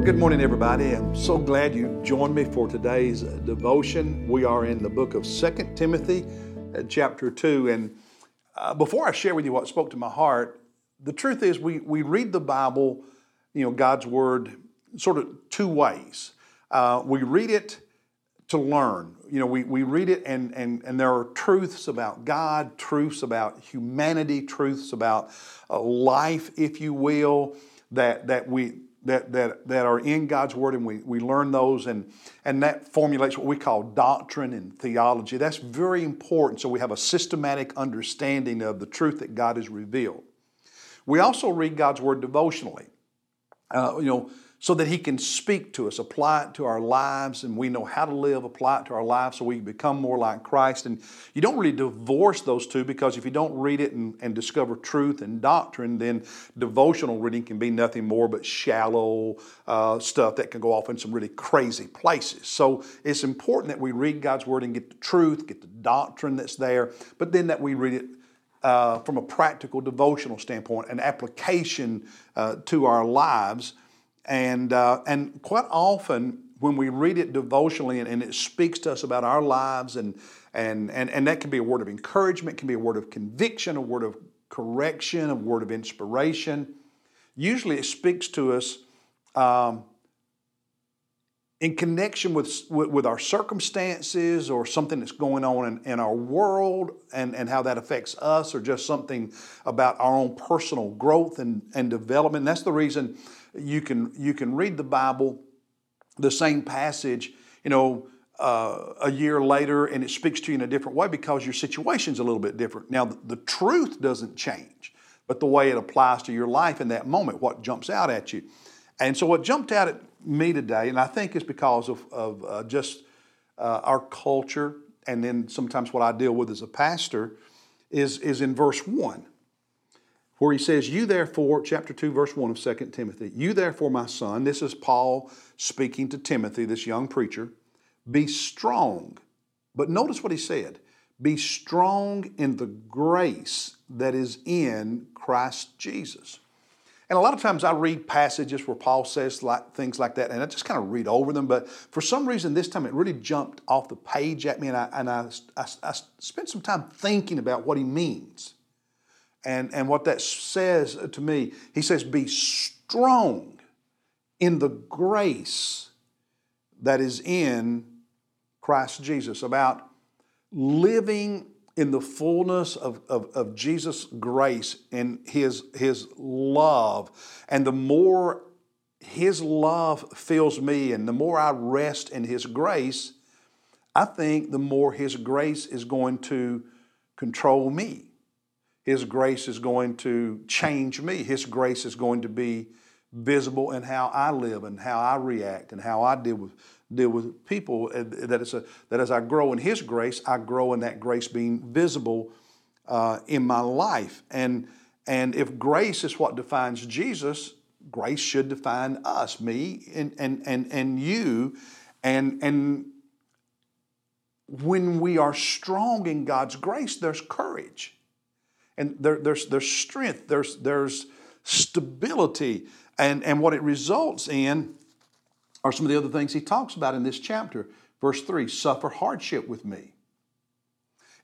Well, good morning, everybody. I'm so glad you joined me for today's devotion. We are in the book of Second Timothy, uh, chapter 2. And uh, before I share with you what spoke to my heart, the truth is we, we read the Bible, you know, God's Word, sort of two ways. Uh, we read it to learn. You know, we, we read it and, and, and there are truths about God, truths about humanity, truths about uh, life, if you will, that, that we that, that, that are in God's Word, and we, we learn those, and, and that formulates what we call doctrine and theology. That's very important so we have a systematic understanding of the truth that God has revealed. We also read God's Word devotionally. Uh, you know, so that He can speak to us, apply it to our lives, and we know how to live, apply it to our lives so we become more like Christ. And you don't really divorce those two because if you don't read it and, and discover truth and doctrine, then devotional reading can be nothing more but shallow uh, stuff that can go off in some really crazy places. So it's important that we read God's Word and get the truth, get the doctrine that's there, but then that we read it uh, from a practical devotional standpoint, an application uh, to our lives and, uh, and quite often, when we read it devotionally and, and, it speaks to us about our lives, and, and, and, and that can be a word of encouragement, can be a word of conviction, a word of correction, a word of inspiration. Usually it speaks to us um, in connection with, with, our circumstances or something that's going on in, in our world and, and how that affects us, or just something about our own personal growth and, and development. And that's the reason you can, you can read the Bible, the same passage, you know, uh, a year later and it speaks to you in a different way because your situation's a little bit different. Now, the, truth doesn't change, but the way it applies to your life in that moment, what jumps out at you. And so, what jumped out at me today, and I think it's because of, of uh, just uh, our culture and then sometimes what I deal with as a pastor, is, is in verse 1 where he says, You therefore, chapter 2, verse 1 of 2 Timothy, you therefore, my son, this is Paul speaking to Timothy, this young preacher, be strong. But notice what he said be strong in the grace that is in Christ Jesus. And a lot of times I read passages where Paul says like, things like that, and I just kind of read over them. But for some reason, this time it really jumped off the page at me, and I, and I, I, I spent some time thinking about what he means. And, and what that says to me, he says, be strong in the grace that is in Christ Jesus, about living in the fullness of, of, of Jesus' grace and his, his love. And the more his love fills me and the more I rest in his grace, I think the more his grace is going to control me. His grace is going to change me. His grace is going to be visible in how I live and how I react and how I deal with deal with people. That, it's a, that as I grow in His grace, I grow in that grace being visible uh, in my life. And and if grace is what defines Jesus, grace should define us, me and and and, and you. And and when we are strong in God's grace, there's courage and there, there's, there's strength, there's, there's stability. And, and what it results in are some of the other things he talks about in this chapter. Verse 3 suffer hardship with me.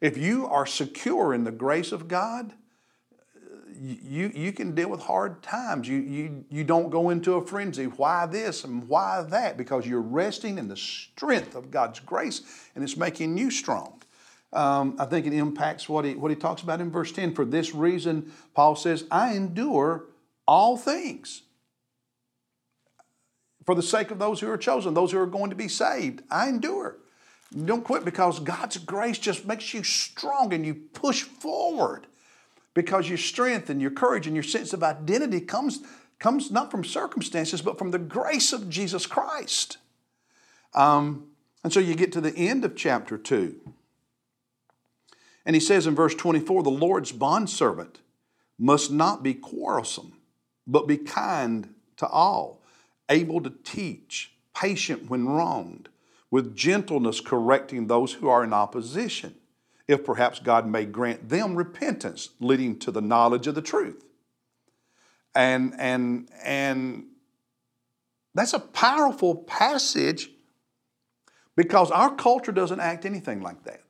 If you are secure in the grace of God, you, you can deal with hard times. You, you, you don't go into a frenzy. Why this and why that? Because you're resting in the strength of God's grace and it's making you strong um, I think it impacts what he, what he talks about in verse 10. For this reason, Paul says, I endure all things for the sake of those who are chosen, those who are going to be saved. I endure. Don't quit because God's grace just makes you strong and you push forward because your strength and your courage and your sense of identity comes, comes not from circumstances, but from the grace of Jesus Christ. Um, and so you get to the end of chapter 2. And he says in verse 24 the Lord's bondservant must not be quarrelsome, but be kind to all, able to teach, patient when wronged, with gentleness correcting those who are in opposition, if perhaps God may grant them repentance leading to the knowledge of the truth. And, and, and That's a powerful passage because our culture doesn't act anything like that.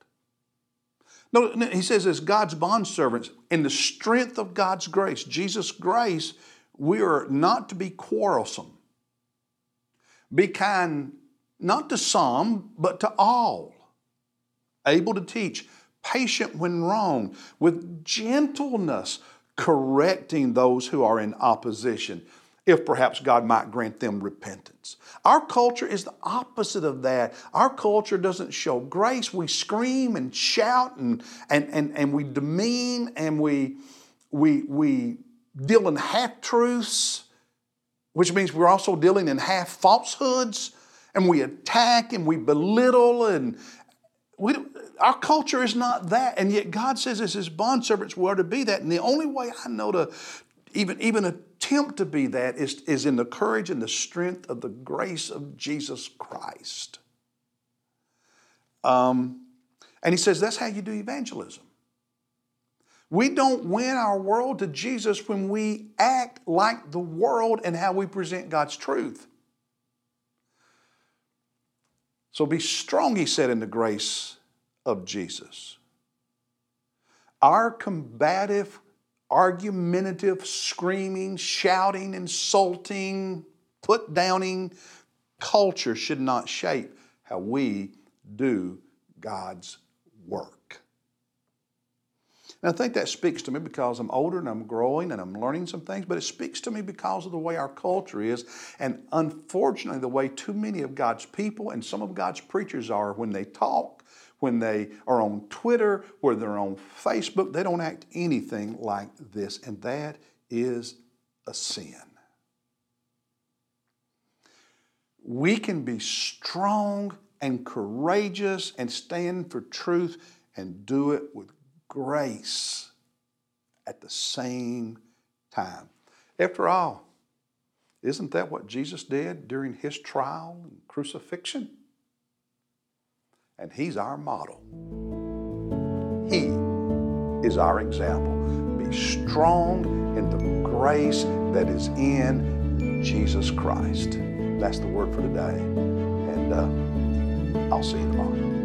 No, he says, as God's bondservants, in the strength of God's grace, Jesus' grace, we are not to be quarrelsome. Be kind not to some, but to all. Able to teach, patient when wrong, with gentleness, correcting those who are in opposition if perhaps God might grant them repentance. Our culture is the opposite of that. Our culture doesn't show grace. We scream and shout and, and, and, and we demean and we, we, we deal in half truths, which means we're also dealing in half falsehoods, and we attack and we belittle and we, our culture is not that, and yet God says as His bondservants we are to be that. And the only way I know to even, even attempt to be that is, is in the courage and the strength of the grace of Jesus Christ. Um, and he says that's how you do evangelism. We don't win our world to Jesus when we act like the world and how we present God's truth. So be strong, he said, in the grace of Jesus. Our combative argumentative, screaming, shouting, insulting, put downing culture should not shape how we do God's work. And I think that speaks to me because I'm older and I'm growing and I'm learning some things, but it speaks to me because of the way our culture is, and unfortunately, the way too many of God's people and some of God's preachers are when they talk when they are on Twitter, where they're on Facebook, they don't act anything like this, and that is a sin. We can be strong and courageous and stand for truth and do it with grace at the same time. After all, isn't that what Jesus did during his trial and crucifixion? And He's our model. He is our example. Be strong in the grace that is in Jesus Christ. That's the word for today. And uh, I'll see you tomorrow.